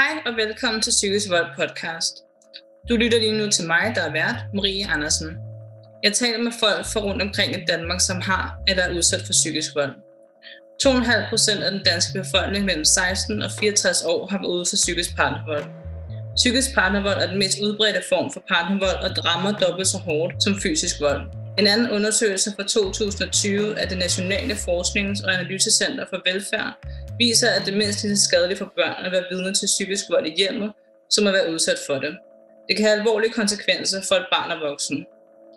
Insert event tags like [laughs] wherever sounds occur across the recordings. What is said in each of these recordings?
Hej og velkommen til Psykisk Vold podcast. Du lytter lige nu til mig, der er vært, Marie Andersen. Jeg taler med folk fra rundt omkring i Danmark, som har eller er udsat for psykisk vold. 2,5 procent af den danske befolkning mellem 16 og 64 år har været ude for psykisk partnervold. Psykisk partnervold er den mest udbredte form for partnervold og rammer dobbelt så hårdt som fysisk vold. En anden undersøgelse fra 2020 af det Nationale Forsknings- og Analysecenter for Velfærd viser, at det mindst lige så skadeligt for børn at være vidne til psykisk vold i hjemmet, som at være udsat for det. Det kan have alvorlige konsekvenser for et barn og voksen.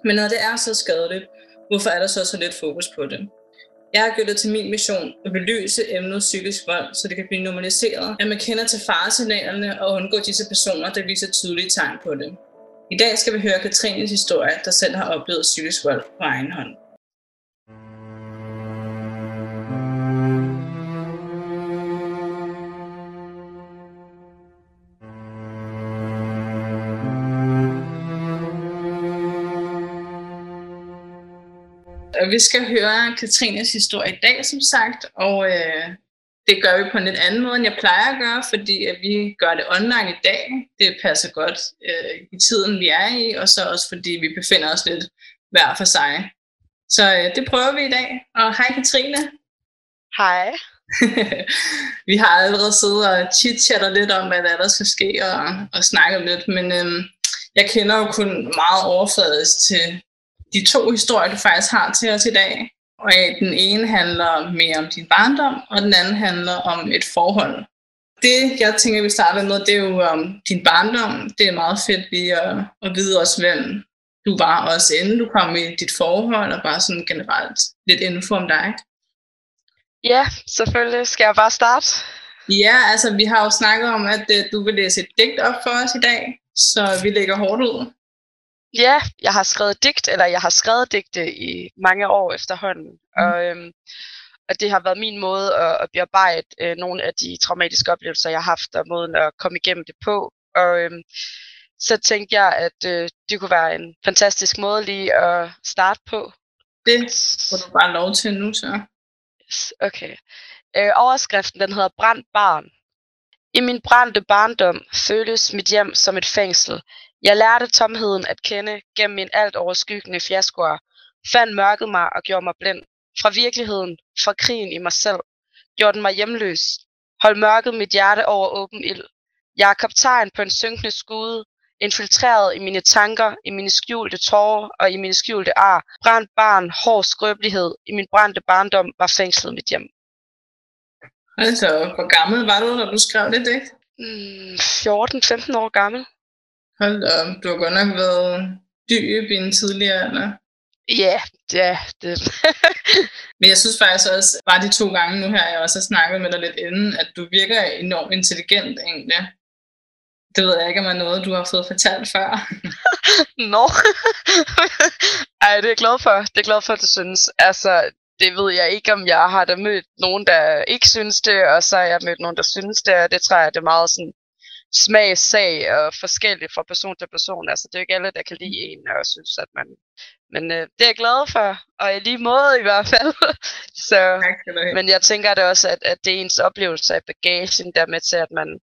Men når det er så skadeligt, hvorfor er der så så lidt fokus på det? Jeg har gjort det til min mission at belyse emnet psykisk vold, så det kan blive normaliseret, at man kender til faresignalerne og undgå disse personer, der viser tydelige tegn på det. I dag skal vi høre Katrines historie, der selv har oplevet psykisk vold på egen hånd. Vi skal høre Katrines historie i dag, som sagt, og øh, det gør vi på en lidt anden måde, end jeg plejer at gøre, fordi at vi gør det online i dag. Det passer godt øh, i tiden, vi er i, og så også fordi vi befinder os lidt hver for sig. Så øh, det prøver vi i dag. Og hej Katrine. Hej. [laughs] vi har allerede siddet og chit-chatter lidt om, hvad der, er, der skal ske, og, og snakket lidt, men øh, jeg kender jo kun meget overfladisk til de to historier, du faktisk har til os i dag. Og den ene handler mere om din barndom, og den anden handler om et forhold. Det, jeg tænker, vi starter med, det er jo om din barndom. Det er meget fedt lige at, at vide også, hvem du var, også inden du kom i dit forhold, og bare sådan generelt lidt info om dig. Ja, selvfølgelig. Skal jeg bare starte? Ja, altså vi har jo snakket om, at uh, du vil læse et digt op for os i dag, så vi lægger hårdt ud. Ja, jeg har skrevet digt, eller jeg har skrevet digte i mange år efterhånden. Mm. Og, øhm, og det har været min måde at, at bearbejde øh, nogle af de traumatiske oplevelser, jeg har haft, og måden at komme igennem det på. Og øhm, så tænkte jeg, at øh, det kunne være en fantastisk måde lige at starte på. Det får du bare lov til nu, så. Yes, okay. Øh, overskriften, den hedder Brændt barn. I min brændte barndom føles mit hjem som et fængsel. Jeg lærte tomheden at kende gennem min alt overskyggende fiaskoer, fandt mørket mig og gjorde mig blind. Fra virkeligheden, fra krigen i mig selv, gjorde den mig hjemløs. Hold mørket mit hjerte over åben ild. Jeg er kaptajn på en synkende skude, infiltreret i mine tanker, i mine skjulte tårer og i mine skjulte ar. Brændt barn, hård skrøbelighed, i min brændte barndom var fængslet mit hjem. Altså, hvor gammel var du, da du skrev det digt? Mm, 14-15 år gammel. Hold da, du har godt nok været dyb i en tidligere alder. Ja, ja. Det. [laughs] Men jeg synes faktisk også, bare de to gange nu her, jeg også har snakket med dig lidt inden, at du virker enormt intelligent egentlig. Det ved jeg ikke, om er noget, du har fået fortalt før. [laughs] Nå. [laughs] Ej, det er jeg glad for. Det er glad for, at du synes. Altså, det ved jeg ikke, om jeg har da mødt nogen, der ikke synes det, og så har jeg mødt nogen, der synes det, og det tror jeg, det er meget sådan smagssag og forskelligt fra person til person. Altså, det er jo ikke alle, der kan lide en, og synes, at man... Men øh, det er jeg glad for, og i lige måde i hvert fald. [laughs] så, men jeg tænker det også, at, at det er ens oplevelse af bagagen, der med til, at man,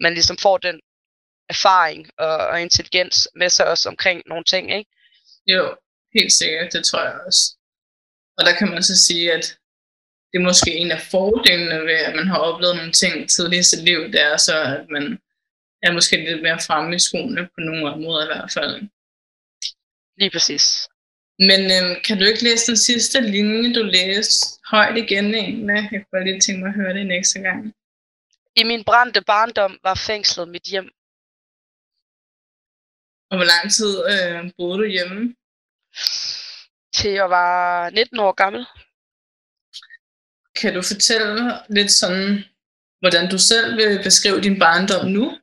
man ligesom får den erfaring og, og intelligens med sig også omkring nogle ting, ikke? Jo, helt sikkert, det tror jeg også. Og der kan man så sige, at det er måske en af fordelene ved, at man har oplevet nogle ting tidligere i sit liv, det er så, at man er måske lidt mere fremme i skoene på nogle områder i hvert fald. Lige præcis. Men øhm, kan du ikke læse den sidste linje, du læste højt igen egentlig? Jeg kunne lige tænke mig at høre det næste gang. I min brændte barndom var fængslet mit hjem. Og hvor lang tid øh, boede du hjemme? Til jeg var 19 år gammel. Kan du fortælle lidt sådan, hvordan du selv vil beskrive din barndom nu?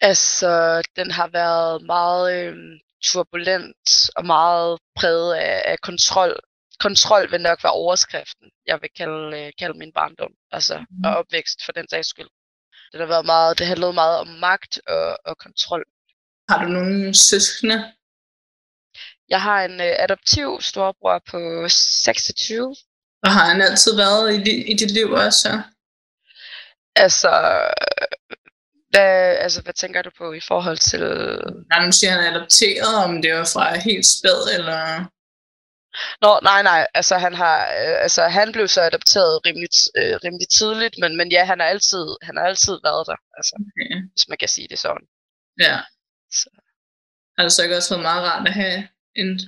Altså, den har været meget øh, turbulent og meget præget af, af kontrol. Kontrol vil nok være overskriften, jeg vil kalde, øh, kalde min barndom, altså mm. og opvækst for den sags skyld. Det har været meget, det handlede meget om magt og, og kontrol. Har du nogle søskende? Jeg har en øh, adoptiv storebror på 26. Og har han altid været i, i dit liv også? Altså, Hvad, altså, hvad tænker du på i forhold til... Nej, nu siger han adopteret, om det var fra helt spæd, eller... Nå, nej, nej, altså han har, øh, altså han blev så adopteret rimelig, øh, rimelig tidligt, men, men ja, han har altid, han har altid været der, altså, Okay. hvis man kan sige det sådan. Ja. Så. Har det så ikke også været meget rart at have en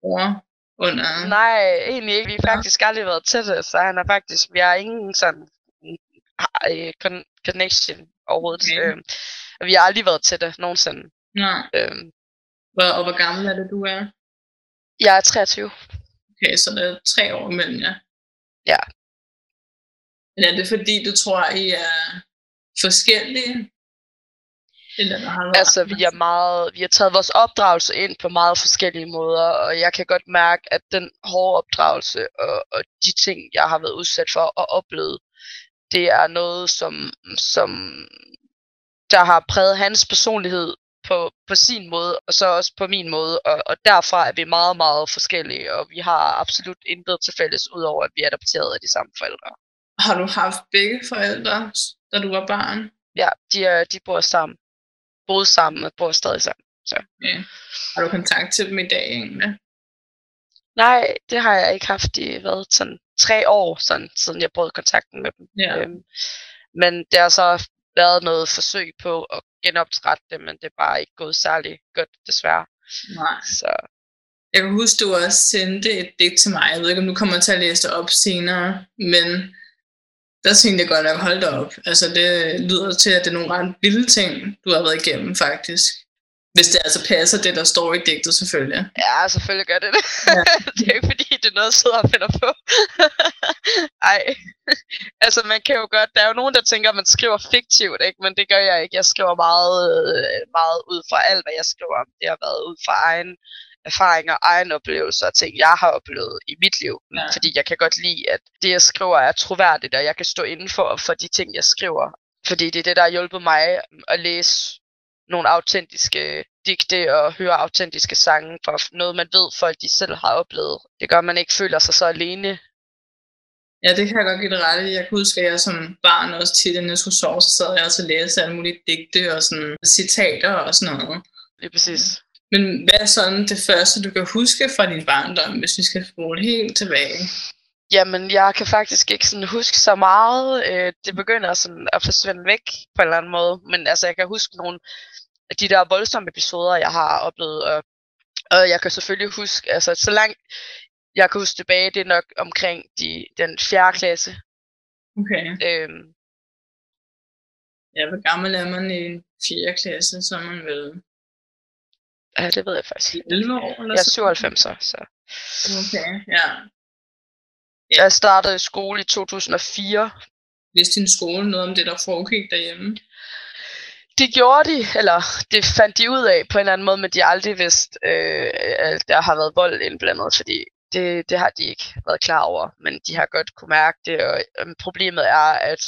bror under... Nej, egentlig ikke. Vi har faktisk aldrig været til det, så han er faktisk, vi har ingen sådan øh, con- connection overhovedet. Okay. Øh, vi har aldrig været til det nogensinde. Nej. Øh, Hvor, og hvor gammel er det, du er? jeg er 23. Okay, så der er tre år imellem jer. Ja. Men er det fordi, du tror, I er forskellige? Eller der har været Altså, vi er meget, vi har taget vores opdragelse ind på meget forskellige måder, og jeg kan godt mærke, at den hårde opdragelse og, og de ting, jeg har været udsat for og oplevet, det er noget, som, som der har præget hans personlighed på, på sin måde, og så også på min måde, og, og derfra er vi meget, meget forskellige, og vi har absolut intet til fælles, udover at vi er adopteret af de samme forældre. Har du haft begge forældre, da du var barn? Ja, de, er, de bor sammen. Boede sammen og bor stadig sammen. Okay. Har du kontakt til dem i dag egentlig? Nej, det har jeg ikke haft i været sådan tre år, sådan, siden jeg brød kontakten med dem. Ja. Øhm, men det har så været noget forsøg på at genoptrætte det, men det er bare ikke gået særlig godt, desværre. Nej. Så Jeg kan huske, du også sendte et digt til mig. Jeg ved ikke, om du kommer til at læse det op senere, men der tænkte jeg godt nok, hold da op. Altså, det lyder til, at det er nogle ret vilde ting, du har været igennem, faktisk. Hvis det altså passer det, der står i digtet, selvfølgelig. ja, selvfølgelig gør det det. Ja. [laughs] det er ikke fordi, det er noget, jeg sidder og finder på. [laughs] Ej, altså man kan jo godt, der er jo nogen, der tænker, at man skriver fiktivt, ikke? men det gør jeg ikke. Jeg skriver meget, øh, meget ud fra alt, hvad jeg skriver om. Det har været ud fra egen erfaringer, egen oplevelser og ting, jeg har oplevet i mit liv. Ja. Fordi jeg kan godt lide, at det, jeg skriver, er troværdigt, og jeg kan stå inden for, for de ting, jeg skriver. Fordi det er det, der har hjulpet mig at læse nogle autentiske digte og høre autentiske sange for noget, man ved, folk de selv har oplevet. Det gør, at man ikke føler sig så alene. Ja, det kan jeg godt give det ret i. Jeg kan huske, at jeg som barn også tit, inden jeg skulle sove, så sad jeg også og læste alle mulige digte og sådan citater og sådan noget. Lige præcis. Men hvad er sådan det første, du kan huske fra din barndom, hvis vi skal spole helt tilbage? Jamen, jeg kan faktisk ikke sådan huske så meget. Øh, det begynder sådan at forsvinde væk på en eller anden måde. Men altså, jeg kan huske nogle de der voldsomme episoder, jeg har oplevet. Og, og jeg kan selvfølgelig huske, altså så langt jeg kan huske tilbage, det er nok omkring de, den fjerde klasse. Okay. Øhm, Ja, hvor gammel er man i en 4. klasse, så man vel ja, det ved jeg faktisk ikke. 11 år eller Jeg er så? 97 så. så. Okay, ja. Jeg startede i skole i 2004. Vidste din skole noget om det, der foregik derhjemme? Det gjorde de, eller det fandt de ud af på en eller anden måde, men de har aldrig vidst, øh, at der har været vold indblandet, fordi det, det har de ikke været klar over, men de har godt kunne mærke det, og øh, problemet er, at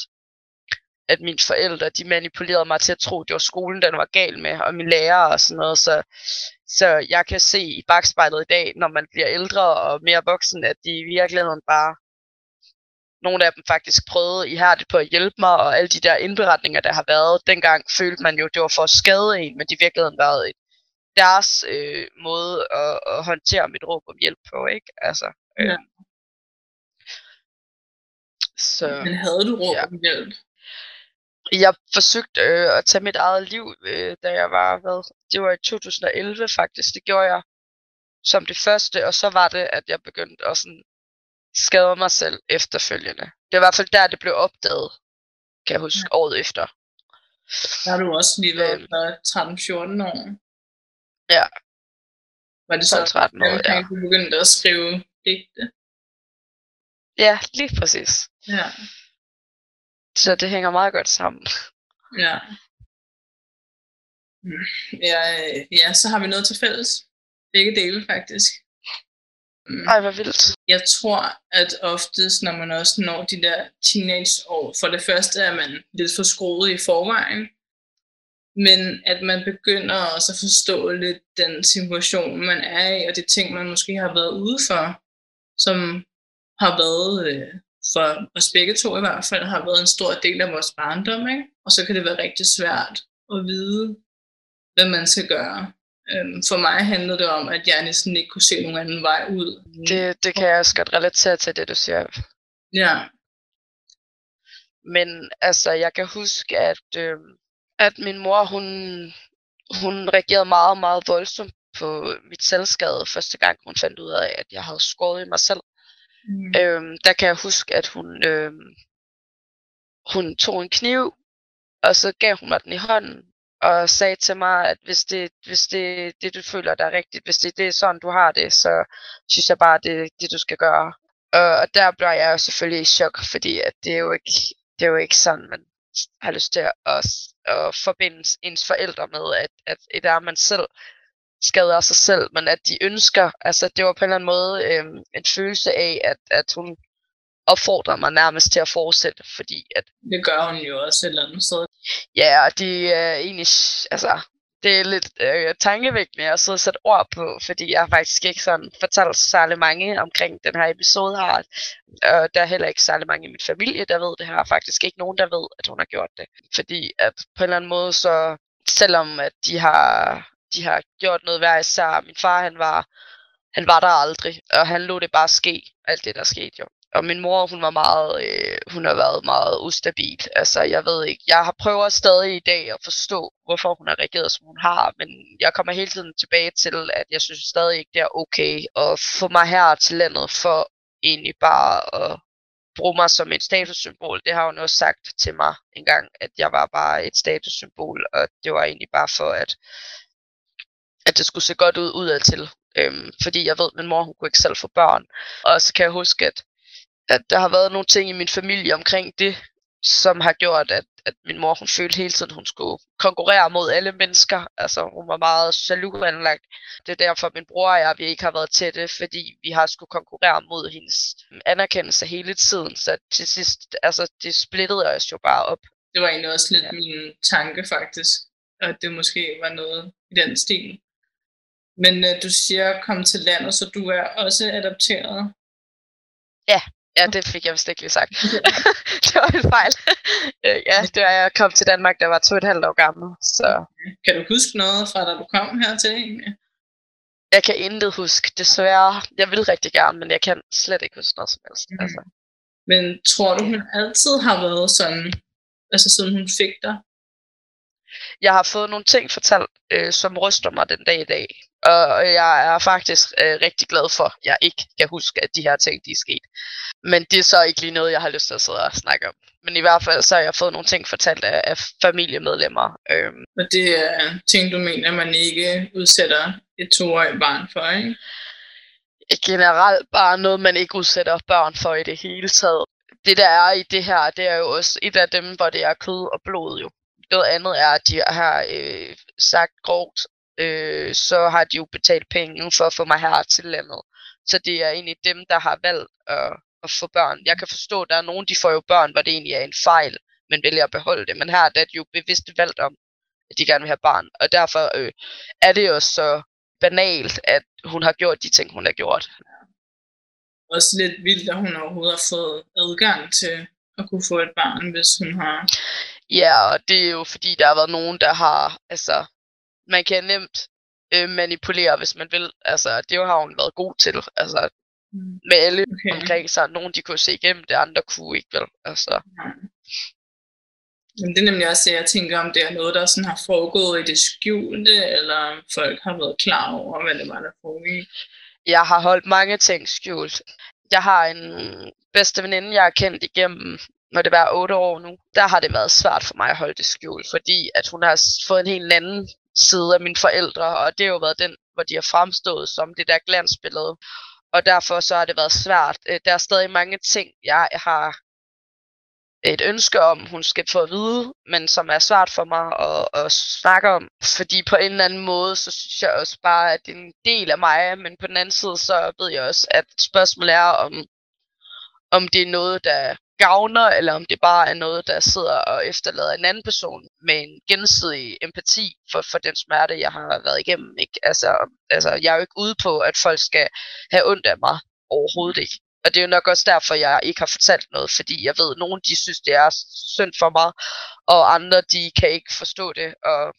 at mine forældre, de manipulerede mig til at tro, at det var skolen, den var gal med, og min lærer og sådan noget, så, så jeg kan se i bagspejlet i dag, når man bliver ældre og mere voksen, at de i virkeligheden bare, nogle af dem faktisk prøvede ihærdigt på at hjælpe mig, og alle de der indberetninger, der har været, dengang følte man jo, det var for at skade en, men det i virkeligheden været et, deres øh, måde at, at håndtere mit råb om hjælp på, ikke? Altså, øh, Ja. Så Men havde du råd Ja. om hjælp? jeg forsøgte øh, at tage mit eget liv, øh, da jeg var, hvad, det var i 2011 faktisk, det gjorde jeg som det første, og så var det, at jeg begyndte at sådan skade mig selv efterfølgende. Det var i hvert fald der, det blev opdaget, kan jeg huske, året efter. Der har du også lige været Øhm. 13-14 år. Ja. Var det så 12-13 år, ja. du begyndte at skrive digte? Ja, lige præcis. Ja. Så det hænger meget godt sammen. Ja. Ja, øh, ja, så har vi noget til fælles. Begge dele, faktisk. Ej, hvor vildt. Jeg tror, at oftest, når man også når de der teenageår, for det første er man lidt for skruet i forvejen, men at man begynder også at forstå lidt den situation, man er i, og de ting, man måske har været ude for, som har været øh, for os begge to i hvert fald har været en stor del af vores barndom, ikke? og så kan det være rigtig svært at vide, hvad man skal gøre. Øhm, for mig handlede det om, at jeg næsten ikke kunne se nogen anden vej ud. Det, det kan jeg også godt relatere til, det du siger. Ja. Men altså, jeg kan huske, at, øh, at min mor, hun, hun reagerede meget, meget voldsomt på mit selvskade første gang, hun fandt ud af, at jeg havde skåret i mig selv. Mm. Øhm, der kan jeg huske, at hun, øh, hun tog en kniv, og så gav hun mig den i hånden, og sagde til mig, at hvis det, hvis det, det du føler, der er rigtigt, hvis det, det er sådan, du har det, så synes jeg bare, det er det, du skal gøre. Og der blev jeg jo selvfølgelig i chok, fordi at det er jo ikke, det er jo ikke sådan, man har lyst til at, at forbinde ens forældre med, at, at det er man selv skader sig selv, men at de ønsker, altså det var på en eller anden måde øh, en følelse af, at, at hun opfordrer mig nærmest til at fortsætte, fordi at... Det gør hun jo også et eller andet sted. Ja, og det er øh, egentlig, altså, det er lidt øh, tankevækkende at sidde og sætte ord på, fordi jeg har faktisk ikke sådan fortalt særlig mange omkring den her episode her. Og der er heller ikke særlig mange i min familie, der ved det her. Faktisk ikke nogen, der ved, at hun har gjort det. Fordi at på en eller anden måde, så selvom at de har de har gjort noget hver især. Min far, han var, han var der aldrig, og han lå det bare ske, alt det der skete jo. Og min mor, hun var meget, øh, hun har været meget ustabil. Altså, jeg ved ikke, jeg har prøver stadig i dag at forstå, hvorfor hun har reageret, som hun har, men jeg kommer hele tiden tilbage til, at jeg synes stadig ikke, det er okay at få mig her til landet for egentlig bare at bruge mig som et statussymbol. Det har hun også sagt til mig en gang, at jeg var bare et statussymbol, og det var egentlig bare for, at at det skulle se godt ud udadtil. Øhm, fordi jeg ved, at min mor hun kunne ikke selv få børn. Og så kan jeg huske, at, at der har været nogle ting i min familie omkring det, som har gjort, at, at min mor hun følte hele tiden, hun skulle konkurrere mod alle mennesker. Altså hun var meget jaloux anlagt. Det er derfor, min bror og jeg vi ikke har været tætte, fordi vi har skulle konkurrere mod hendes anerkendelse hele tiden. Så til sidst, altså det splittede os jo bare op. Det var egentlig også lidt ja. min tanke faktisk, at det måske var noget i den stil. Men uh, du siger kom til landet, så du er også adopteret? Ja, ja det fik jeg vist ikke lige sagt. [laughs] [laughs] det var en fejl. Øh, ja, det var jeg kom til Danmark, der var to og et halvt år gammel. Så. Kan du huske noget fra da du kom hertil egentlig? Jeg kan intet huske, desværre. Jeg vil rigtig gerne, men jeg kan slet ikke huske noget som helst. Mm. Altså. Men tror du, hun altid har været sådan, altså siden hun fik dig? Jeg har fået nogle ting fortalt, øh, som ryster mig den dag i dag. Og jeg er faktisk øh, rigtig glad for, at jeg ikke kan huske, at de her ting de er sket. Men det er så ikke lige noget, jeg har lyst til at sidde og snakke om. Men i hvert fald så har jeg fået nogle ting fortalt af, af familiemedlemmer. Øhm. Og det er ting, du mener, man ikke udsætter et toårigt barn for, ikke? Generelt bare noget, man ikke udsætter børn for i det hele taget. Det der er i det her, det er jo også et af dem, hvor det er kød og blod jo. Noget andet er, at de har øh, sagt grovt, øh, så har de jo betalt penge for at få mig her til landet. Så det er egentlig dem, der har valgt at, at få børn. Jeg kan forstå, at der er nogen, de får jo børn, hvor det egentlig er en fejl, men vælger at beholde det. Men her der er de jo bevidst valgt om, at de gerne vil have barn. Og derfor øh, er det jo så banalt, at hun har gjort de ting, hun har gjort. Også lidt vildt, at hun overhovedet har fået adgang til at kunne få et barn, hvis hun har Ja, og det er jo fordi, der har været nogen, der har, altså, man kan nemt øh, manipulere, hvis man vil. Altså, det har hun været god til. Altså, mm. med alle okay. omkring sig. Nogen, de kunne se igennem det, andre kunne ikke vel. Altså. Mm. Men det er nemlig også, at jeg tænker, om det er noget, der sådan har foregået i det skjulte, eller om folk har været klar over, hvad det var, der foregik. Jeg har holdt mange ting skjult. Jeg har en bedste veninde, jeg har kendt igennem må det være otte år nu, der har det været svært for mig at holde det skjult, fordi at hun har fået en helt anden side af mine forældre, og det har jo været den, hvor de har fremstået som det der glansbillede. Og derfor så har det været svært. Øh, der er stadig mange ting, jeg har et ønske om, hun skal få at vide, men som er svært for mig at, at snakke om. Fordi på en eller anden måde, så synes jeg også bare, at det er en del af mig, men på den anden side, så ved jeg også, at spørgsmålet er, om, om det er noget, der gavner, eller om det bare er noget, der sidder og efterlader en anden person med en gensidig empati for, for den smerte, jeg har været igennem. Ikke? Altså, altså, jeg er jo ikke ude på, at folk skal have ondt af mig. Overhovedet ikke. Og det er jo nok også derfor, jeg ikke har fortalt noget, fordi jeg ved, at nogen de synes, det er synd for mig, og andre de kan ikke forstå det. Og,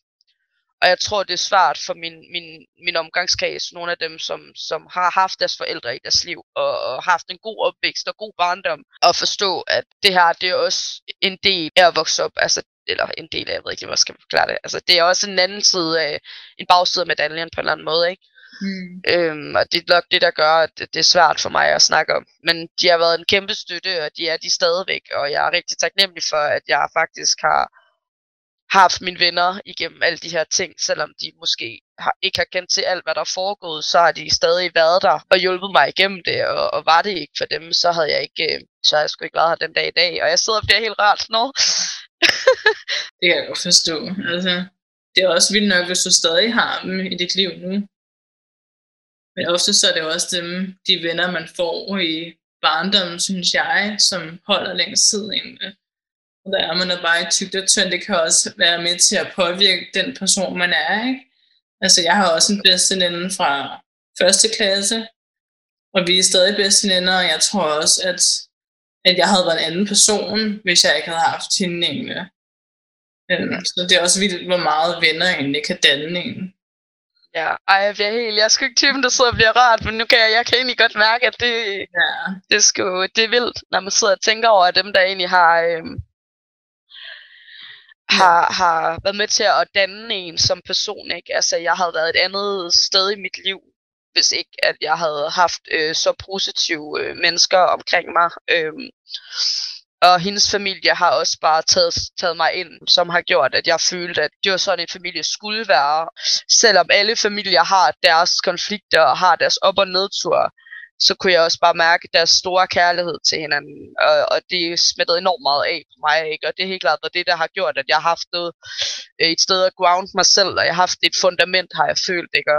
og jeg tror, det er svært for min, min, min omgangskreds, nogle af dem, som, som har haft deres forældre i deres liv, og, og haft en god opvækst og god barndom, at forstå, at det her, det er også en del af at vokse op. Altså, eller en del af, jeg ved ikke, hvad skal forklare det. Altså, det er også en anden side af, en bagside af medaljen på en eller anden måde, ikke? Mm. Øhm, og det er nok det, der gør, at det, det er svært for mig at snakke om. Men de har været en kæmpe støtte, og de er de stadigvæk. Og jeg er rigtig taknemmelig for, at jeg faktisk har haft mine venner igennem alle de her ting, selvom de måske har, ikke har kendt til alt, hvad der er foregået, så har de stadig været der og hjulpet mig igennem det, og, og var det ikke for dem, så havde jeg ikke, øh, så havde jeg sgu ikke været her den dag i dag, og jeg sidder og bliver helt rart nu. [laughs] det kan jeg godt forstå. Altså, det er også vildt nok, hvis du stadig har dem i dit liv nu. Men ofte så er det også dem, de venner, man får i barndommen, synes jeg, som holder længst tid egentlig. Er man er bare tygt og tynd, det kan også være med til at påvirke den person, man er, ikke? Altså, jeg har også en bedste veninde fra første klasse, og vi er stadig bedste venner, og jeg tror også, at, at jeg havde været en anden person, hvis jeg ikke havde haft hende egentlig. Øhm, så det er også vildt, hvor meget venner egentlig kan danne en. Ja, ej, jeg bliver helt, jeg er sgu ikke typen, der sidder og bliver rørt, men nu kan jeg, jeg kan egentlig godt mærke, at det, ja. det, sgu, det er vildt, når man sidder og tænker over, at dem, der egentlig har, øhm, har, har været med til at danne en som person, ikke? Altså, jeg havde været et andet sted i mit liv, hvis ikke, at jeg havde haft øh, så positive øh, mennesker omkring mig. Øhm, og hendes familie har også bare taget, taget mig ind, som har gjort, at jeg følte, at det var sådan en familie skulle være. Selvom alle familier har deres konflikter og har deres op- og nedtur, så kunne jeg også bare mærke deres store kærlighed til hinanden. Og, og det smittede enormt meget af på mig. Ikke? Og det er helt klart det, der har gjort, at jeg har haft noget, øh, et sted at ground mig selv, og jeg har haft et fundament, har jeg følt. Ikke?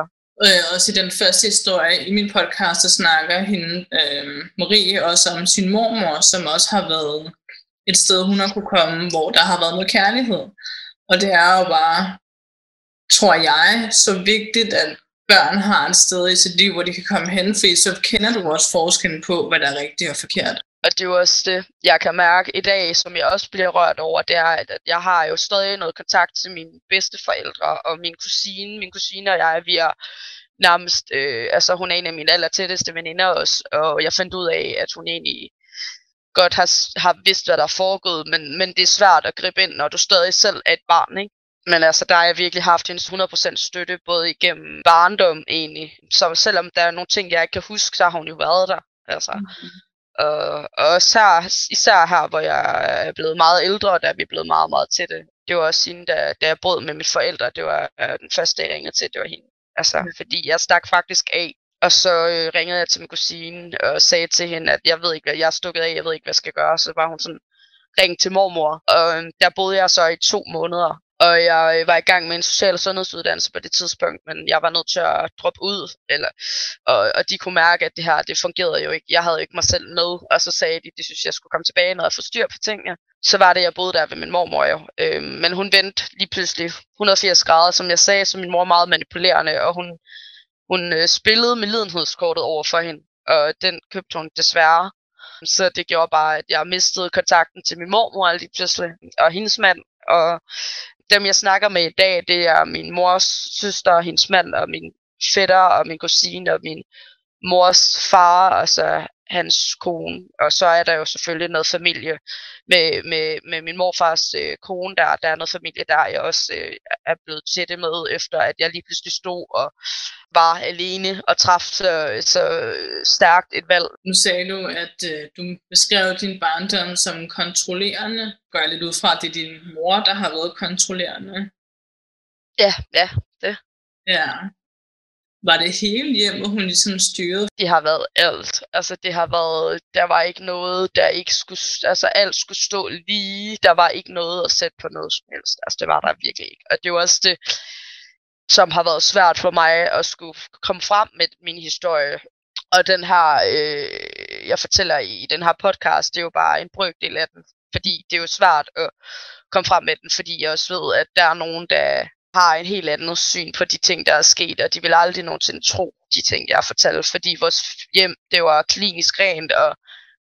Øh, også i den første historie i min podcast, der snakker hende, øh, Marie, også om sin mormor, som også har været et sted, hun har kunne komme, hvor der har været noget kærlighed. Og det er jo bare, tror jeg, så vigtigt, at børn har et sted i sit liv, hvor de kan komme hen, fordi så kender du også forskellen på, hvad der er rigtigt og forkert. Og det er jo også det, jeg kan mærke i dag, som jeg også bliver rørt over, det er, at jeg har jo stadig noget kontakt til mine bedsteforældre og min kusine. Min kusine og jeg, vi er nærmest, øh, altså hun er en af mine allertætteste veninder også, og jeg fandt ud af, at hun egentlig godt har, har vidst, hvad der er foregået, men, men det er svært at gribe ind, når du stadig selv er et barn, ikke? Men altså, der har jeg virkelig haft en 100% støtte, både igennem barndom egentlig. Så selvom der er nogle ting, jeg ikke kan huske, så har hun jo været der. Altså. Mm-hmm. Og, og især, især her, hvor jeg er blevet meget ældre, der er vi blevet meget, meget til det. Det var også hende, da, da jeg brød med mine forældre, det var uh, den første, jeg ringede til, det var hende. Altså, mm. fordi jeg stak faktisk af. Og så øh, ringede jeg til min kusine og sagde til hende, at jeg ved ikke, hvad jeg er stukket af, jeg ved ikke, hvad jeg skal gøre. Så var hun sådan, ring til mormor. Og øh, der boede jeg så i to måneder. Og jeg var i gang med en social- og sundhedsuddannelse på det tidspunkt, men jeg var nødt til at droppe ud. Eller, og, og de kunne mærke, at det her, det fungerede jo ikke. Jeg havde ikke mig selv med, og så sagde de, at de synes, jeg skulle komme tilbage, når jeg får styr på tingene. Så var det, jeg boede der ved min mormor jo. Øhm, men hun vendte lige pludselig 180 grader, som jeg sagde, så min mor meget manipulerende, og hun, hun øh, spillede med lidenhedskortet over for hende, og den købte hun desværre. Så det gjorde bare, at jeg mistede kontakten til min mormor lige pludselig, og hendes mand, og dem, jeg snakker med i dag, det er min mors søster, hendes mand, og min fætter, og min kusine, og min mors far, altså hans kone. Og så er der jo selvfølgelig noget familie med, med, med min morfars øh, kone, der, der er noget familie der, jeg også øh, er blevet det med, efter at jeg lige pludselig stod og var alene og træffede så, så stærkt et valg. Nu sagde du, at øh, du beskrev din barndom som kontrollerende. Går jeg lidt ud fra, at det er din mor, der har været kontrollerende? Ja, ja, det. Ja. Var det hele hjem, hun ligesom styrede? Det har været alt. Altså det har været, der var ikke noget, der ikke skulle, altså alt skulle stå lige. Der var ikke noget at sætte på noget som helst. Altså det var der virkelig ikke. Og det var også det, som har været svært for mig at skulle komme frem med min historie. Og den her, øh, jeg fortæller i den her podcast, det er jo bare en brøkdel af den. Fordi det er jo svært at komme frem med den, fordi jeg også ved, at der er nogen, der har en helt anden syn på de ting, der er sket, og de vil aldrig nogensinde tro de ting, jeg fortalte, fordi vores hjem, det var klinisk rent, og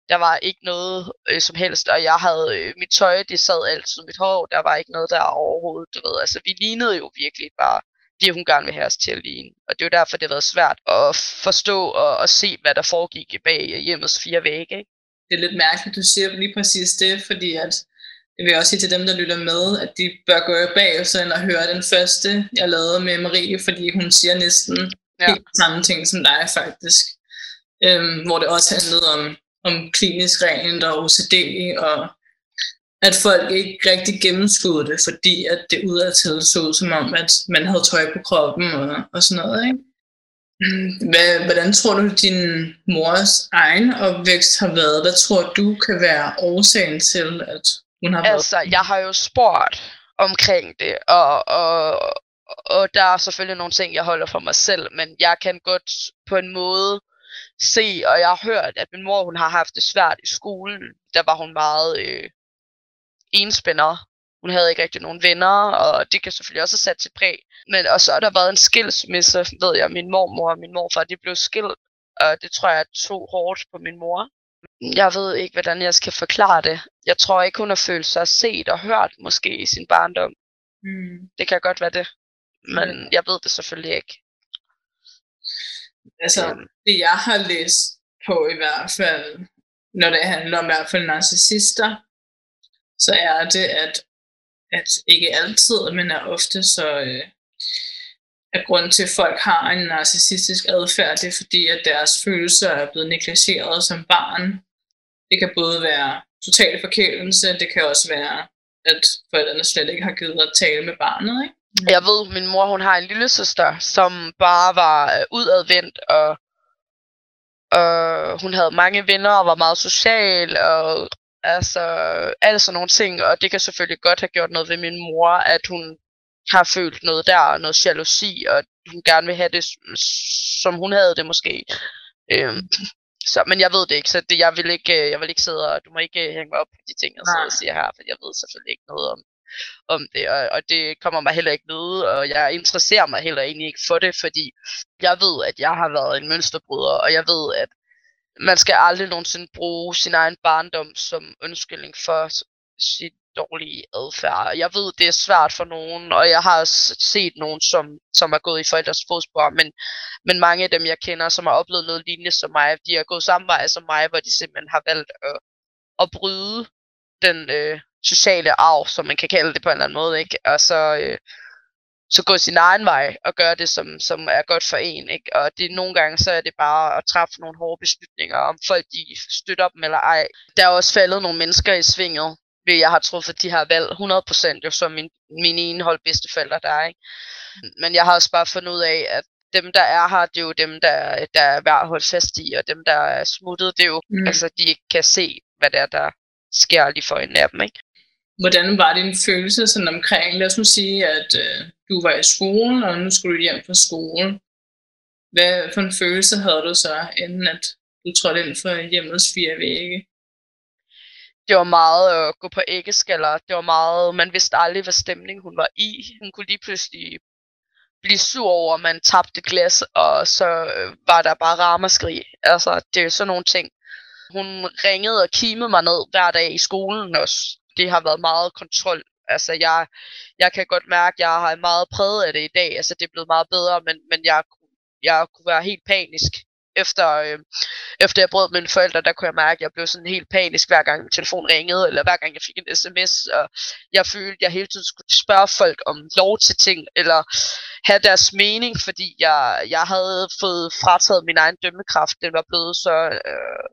der var ikke noget øh, som helst, og jeg havde øh, mit tøj, det sad altid mit hår, der var ikke noget der overhovedet, du ved. Altså, vi lignede jo virkelig bare det, hun gerne vil have os til at ligne. Og det er jo derfor, det har været svært at forstå og, og se, hvad der foregik bag hjemmets fire vægge. Ikke? Det er lidt mærkeligt, du siger lige præcis det, fordi at jeg vil også sige til dem, der lytter med, at de bør gå bag og og høre den første, jeg lavede med Marie, fordi hun siger næsten ja. helt samme ting som dig faktisk. Øhm, hvor det også handlede om, om klinisk rent og OCD, og at folk ikke rigtig gennemskudde det, fordi at det udadtil så ud som om, at man havde tøj på kroppen og, og sådan noget. Ikke? Hvad, hvordan tror du, din mors egen opvækst har været? Hvad tror du kan være årsagen til, at hun har været? Altså, jeg har jo spurgt omkring det, og, og, og der er selvfølgelig nogle ting, jeg holder for mig selv, men jeg kan godt på en måde se, og jeg har hørt, at min mor hun har haft det svært i skolen. Der var hun meget øh, enspænder. Hun havde ikke rigtig nogen venner, og det kan selvfølgelig også have sat sit præg. Men og så har der været en skilsmisse, ved jeg. Min mormor og min morfar, de blev skilt, og det tror jeg tog hårdt på min mor. Jeg ved ikke, hvordan jeg skal forklare det. Jeg tror ikke, hun har følt sig set og hørt måske i sin barndom. Mm. Det kan godt være det. Men mm. jeg ved det selvfølgelig ikke. Altså, um, det jeg har læst på i hvert fald, når det handler om i hvert fald narcissister, så er det, at, at ikke altid, men er ofte så, øh, at grund til, at folk har en narcissistisk adfærd, det er fordi, at deres følelser er blevet negligeret som barn. Det kan både være total forkælelse, det kan også være, at forældrene slet ikke har givet at tale med barnet. Ikke? Mm. Jeg ved, min mor hun har en lille søster, som bare var øh, udadvendt, og, og hun havde mange venner og var meget social, og Altså, alle sådan nogle ting, og det kan selvfølgelig godt have gjort noget ved min mor, at hun har følt noget der, noget jalousi, og hun gerne vil have det, som hun havde det måske. Øhm, så, men jeg ved det ikke, så det, jeg, vil ikke, øh, jeg vil ikke sidde og, du må ikke hænge mig op på de ting, jeg sidder og siger her, for jeg ved selvfølgelig ikke noget om, om det, og, og det kommer mig heller ikke ved, og jeg interesserer mig heller egentlig ikke for det, fordi jeg ved, at jeg har været en mønsterbryder, og jeg ved, at man skal aldrig nogensinde bruge sin egen barndom som undskyldning for sit dårlige adfærd. Jeg ved, det er svært for nogen, og jeg har set nogen, som, som er gået i forældres fodspor, men, men mange af dem, jeg kender, som har oplevet noget lignende som mig, de har gået samme vej som mig, hvor de simpelthen har valgt at, at bryde den øh, sociale arv, som man kan kalde det på en eller anden måde, ikke? Og så, øh, så gå sin egen vej og gøre det, som, som er godt for en. Ikke? Og det nogle gange, så er det bare at træffe nogle hårde beslutninger, om folk de støtter dem eller ej. Der er også faldet nogle mennesker i svinget, ved jeg har truffet de her valg 100% jo som min, min ene hold bedsteforældre der er. Ikke? Men jeg har også bare fundet ud af, at dem, der er her, det er jo dem, der, der er værd at holde fast i, og dem, der er smuttet, det er jo, mm. altså, de ikke kan se, hvad det er, der sker lige for en af dem, ikke? Hvordan var din følelse sådan omkring, lad os nu sige, at øh, du var i skolen, og nu skulle du hjem fra skole. Hvad for en følelse havde du så, inden at du trådte ind for hjemmets fire vægge? Det var meget at gå på æggeskaller. Det var meget, man vidste aldrig, hvad stemning hun var i. Hun kunne lige pludselig blive sur over, at man tabte glas, og så øh, var der bare ramaskrig. Altså, det er sådan nogle ting. Hun ringede og kimede mig ned hver dag i skolen også. Det har været meget kontrol Altså, jeg, jeg kan godt mærke, at jeg har meget præget af det i dag. Altså, det er blevet meget bedre, men, men jeg, jeg kunne være helt panisk. Efter, øh, efter jeg brød mine forældre, der kunne jeg mærke, at jeg blev sådan helt panisk, hver gang min telefon ringede, eller hver gang jeg fik en sms, og jeg følte, at jeg hele tiden skulle spørge folk om lov til ting, eller have deres mening, fordi jeg, jeg havde fået frataget min egen dømmekraft. Det var blevet så øh,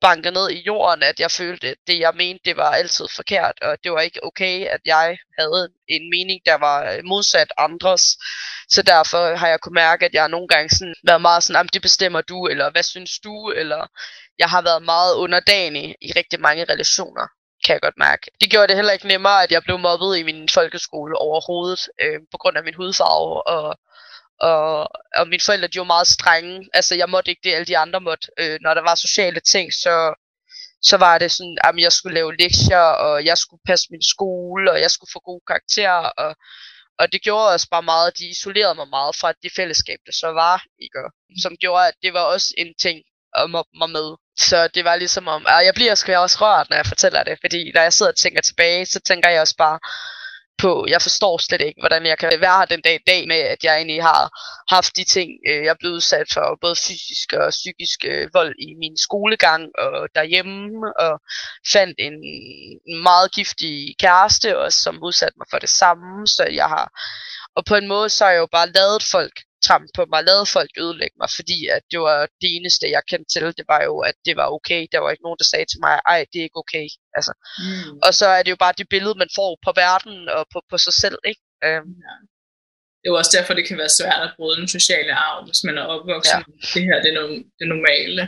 banket ned i jorden, at jeg følte, at det jeg mente, det var altid forkert, og det var ikke okay, at jeg havde en mening, der var øh, modsat andres. Så derfor har jeg kunne mærke, at jeg nogle gange sådan været meget sådan, det bestemmer du, eller hvad synes du, eller jeg har været meget underdanig i rigtig mange relationer kan jeg godt mærke. Det gjorde det heller ikke nemmere, at jeg blev mobbet i min folkeskole overhovedet, øh, på grund af min hudfarve, og og, og mine forældre, de var meget strenge. Altså, jeg måtte ikke det, alle de andre måtte. Øh, når der var sociale ting, så, så var det sådan, at jeg skulle lave lektier, og jeg skulle passe min skole, og jeg skulle få gode karakterer, og, og det gjorde også bare meget, de isolerede mig meget fra det fællesskab, der så var, ikke? som gjorde, at det var også en ting at mobbe mig med. Så det var ligesom om, og jeg bliver også rørt, når jeg fortæller det, fordi når jeg sidder og tænker tilbage, så tænker jeg også bare, på, jeg forstår slet ikke, hvordan jeg kan være her den dag i dag med, at jeg egentlig har haft de ting, øh, jeg er blevet udsat for, både fysisk og psykisk øh, vold i min skolegang og derhjemme, og fandt en meget giftig kæreste, også, som udsatte mig for det samme, så jeg har, og på en måde, så har jeg jo bare lavet folk tramp på mig, lavede folk ødelægge mig, fordi at det var det eneste, jeg kendte til, det var jo, at det var okay. Der var ikke nogen, der sagde til mig, ej, det er ikke okay. Altså. Mm. Og så er det jo bare det billede, man får på verden og på, på sig selv, ikke? Um. Ja. Det er jo også derfor, det kan være svært at bryde den sociale arv, hvis man er opvokset ja. det her, det er no- det normale.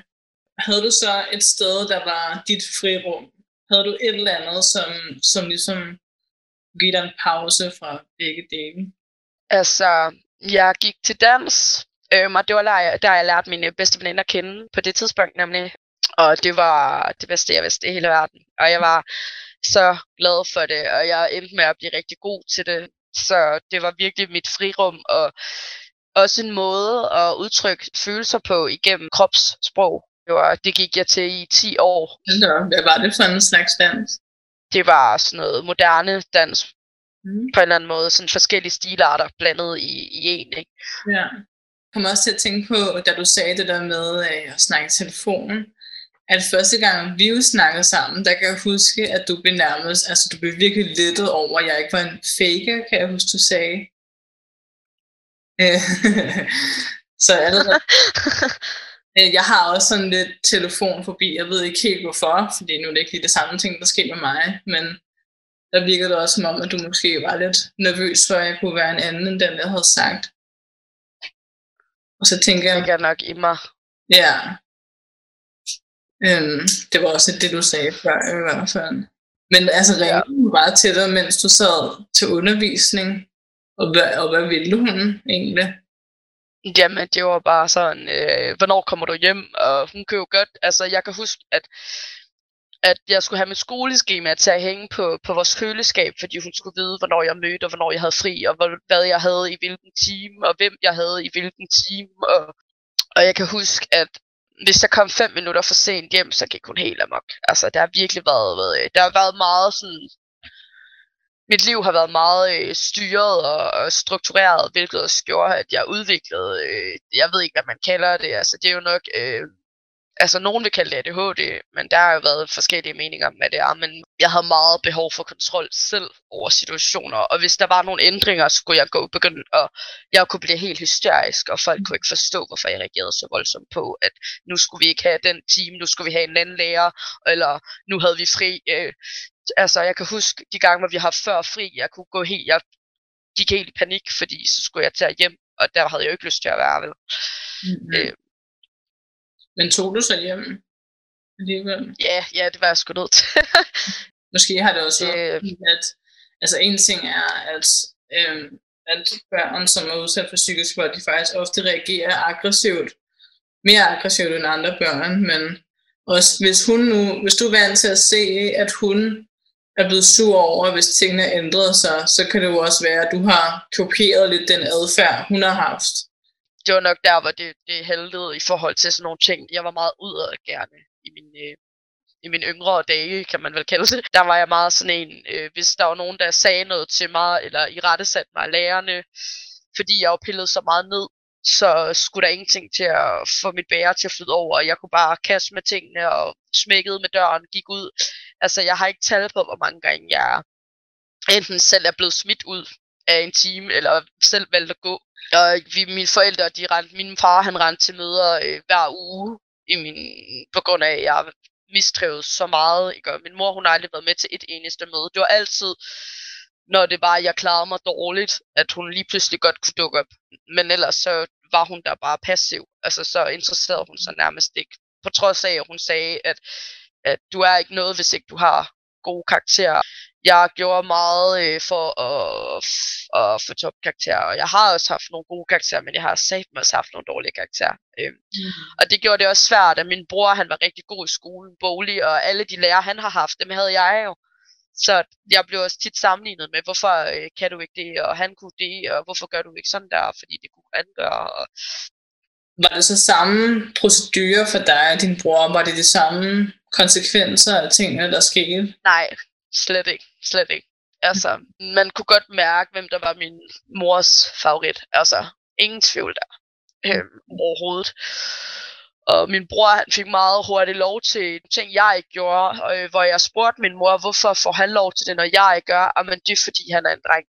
Havde du så et sted, der var dit frirum? Havde du et eller andet, som, som ligesom giver dig en pause fra begge dele? Altså, jeg gik til dans, øhm, og det var der, der jeg lærte mine bedste veninder at kende på det tidspunkt nemlig. Og det var det bedste, jeg vidste i hele verden. Og jeg var så glad for det, og jeg endte med at blive rigtig god til det. Så det var virkelig mit frirum, og også en måde at udtrykke følelser på igennem kropssprog. Det, var, det gik jeg til i 10 år. Hvad var det for en slags dans? Det var sådan noget moderne dans, mm. på en eller anden måde. Sådan forskellige stilarter blandet i, i en, ikke? Ja. Jeg kommer også til at tænke på, da du sagde det der med øh, at snakke i telefonen, at første gang vi jo snakkede sammen, der kan jeg huske, at du blev nærmest, altså du blev virkelig lettet over, at jeg ikke var en faker, kan jeg huske, du sagde. Øh, [laughs] så allerede, [laughs] øh, jeg har også sådan lidt telefon forbi, jeg ved ikke helt hvorfor, fordi nu er det ikke lige det samme ting, der sker med mig, men der virkede det også som om, at du måske var lidt nervøs for, at jeg kunne være en anden end den, jeg havde sagt. Og så tænker jeg... Det nok i mig. Ja. Øhm, det var også det, du sagde før i hvert fald. Men altså, ringede hun bare til dig, mens du sad til undervisning? Og hvad, og hvad ville hun egentlig? Jamen, det var bare sådan, øh, hvornår kommer du hjem? Og hun kan jo godt, altså jeg kan huske, at at jeg skulle have mit skoleskema til at hænge på, på vores køleskab, fordi hun skulle vide, hvornår jeg mødte, og hvornår jeg havde fri, og hvad jeg havde i hvilken time, og hvem jeg havde i hvilken time. Og, og jeg kan huske, at hvis jeg kom fem minutter for sent hjem, så gik hun helt amok. Altså, der har virkelig været, der har været meget sådan, mit liv har været meget øh, styret og, og struktureret, hvilket også gjorde, at jeg udviklede, øh, jeg ved ikke, hvad man kalder det, altså det er jo nok øh, altså nogen vil kalde det ADHD, men der har jo været forskellige meninger om, hvad det er, men jeg havde meget behov for kontrol selv over situationer, og hvis der var nogle ændringer, så kunne jeg gå begynde, og jeg kunne blive helt hysterisk, og folk kunne ikke forstå, hvorfor jeg reagerede så voldsomt på, at nu skulle vi ikke have den time, nu skulle vi have en anden lærer, eller nu havde vi fri. Øh, altså jeg kan huske de gange, hvor vi har før fri, jeg kunne gå helt, jeg gik helt i panik, fordi så skulle jeg tage hjem, og der havde jeg jo ikke lyst til at være, vel? Mm-hmm. Øh, men tog du så hjem alligevel? Ja, ja, det var jeg sgu nødt til. [laughs] Måske har det også været, at altså en ting er, at, øhm, at børn, som er udsat for psykisk vold, de faktisk ofte reagerer aggressivt. Mere aggressivt end andre børn, men også hvis hun nu, hvis du er vant til at se, at hun er blevet sur over, hvis tingene ændret sig, så kan det jo også være, at du har kopieret lidt den adfærd, hun har haft det var nok der, hvor det, det heldede i forhold til sådan nogle ting. Jeg var meget udadgærende i min, øh, i mine yngre dage, kan man vel kalde det. Der var jeg meget sådan en, øh, hvis der var nogen, der sagde noget til mig, eller i rette satte mig af lærerne, fordi jeg jo pillede så meget ned, så skulle der ingenting til at få mit bære til at flyde over. Jeg kunne bare kaste med tingene og smækkede med døren, gik ud. Altså, jeg har ikke tal på, hvor mange gange jeg enten selv er blevet smidt ud af en time, eller selv valgte at gå. Og vi, mine forældre, de rent, min far, han rendte til møder øh, hver uge, i min, på grund af, at jeg mistrives så meget. Ikke? Og min mor, hun har aldrig været med til et eneste møde. Det var altid, når det var, at jeg klarede mig dårligt, at hun lige pludselig godt kunne dukke op. Men ellers så var hun der bare passiv. Altså så interesserede hun sig nærmest ikke. På trods af, at hun sagde, at, at du er ikke noget, hvis ikke du har gode karakterer jeg gjorde meget øh, for at, at få topkarakterer, og jeg har også haft nogle gode karakterer, men jeg har sagt mig også haft nogle dårlige karakterer. Øh. Mm. Og det gjorde det også svært, at min bror han var rigtig god i skolen, bolig, og alle de lærere han har haft, dem havde jeg jo. Så jeg blev også tit sammenlignet med, hvorfor øh, kan du ikke det, og han kunne det, og hvorfor gør du ikke sådan der, fordi det kunne han gøre. Og... Var det så samme procedure for dig og din bror? Var det de samme konsekvenser af tingene, der skete? Nej, slet ikke. Slet ikke. Altså, man kunne godt mærke, hvem der var min mors favorit. Altså, ingen tvivl der. Øh, overhovedet. Og min bror han fik meget hurtigt lov til ting, jeg ikke gjorde, øh, hvor jeg spurgte min mor, hvorfor får han lov til det, når jeg ikke gør? Jamen, det er fordi, han er en dreng.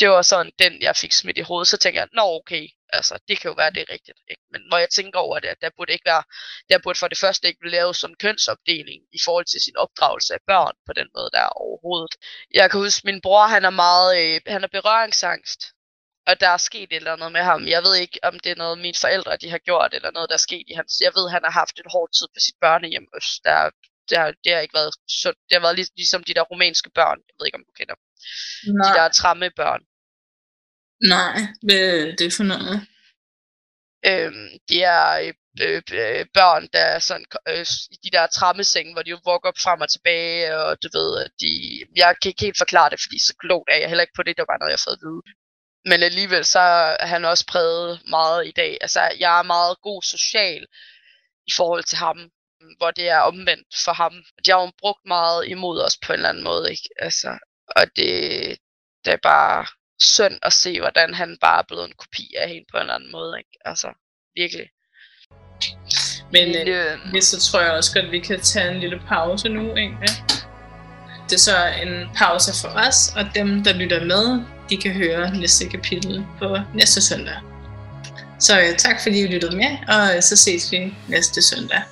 Det var sådan den, jeg fik smidt i hovedet. Så tænker jeg, nå okay, altså det kan jo være, det er rigtigt. Ikke? Men når jeg tænker over det, at der burde ikke være, der burde for det første ikke blive lavet som kønsopdeling i forhold til sin opdragelse af børn på den måde der overhovedet. Jeg kan huske, min bror, han er meget, øh, han er berøringsangst og der er sket et eller andet med ham. Jeg ved ikke, om det er noget, mine forældre de har gjort, eller noget, der er sket i hans... Jeg ved, han har haft et hårdt tid på sit børnehjem. Der, der, det har ikke været sundt. Det har været lig, ligesom de der romanske børn. Jeg ved ikke, om du kender dem. Nej. De der tramme børn. Nej, hvad er det for noget? Øhm, de er øh, øh, børn, der er sådan, øh, de der trammesenge, hvor de jo vugger op frem og tilbage, og du ved, de, jeg kan ikke helt forklare det, fordi så klogt er jeg heller ikke på det, der var noget, jeg har fået at vide men alligevel så er han også præget meget i dag. Altså, jeg er meget god social i forhold til ham, hvor det er omvendt for ham. De har jo brugt meget imod os på en eller anden måde, ikke? Altså, og det, det er bare synd at se, hvordan han bare er blevet en kopi af hende på en eller anden måde, ikke? Altså, virkelig. Men øh, så tror jeg også godt, at vi kan tage en lille pause nu, egentlig. Det er så en pause for os, og dem, der lytter med, de kan høre næste kapitel på næste søndag. Så tak fordi I lyttede med, og så ses vi næste søndag.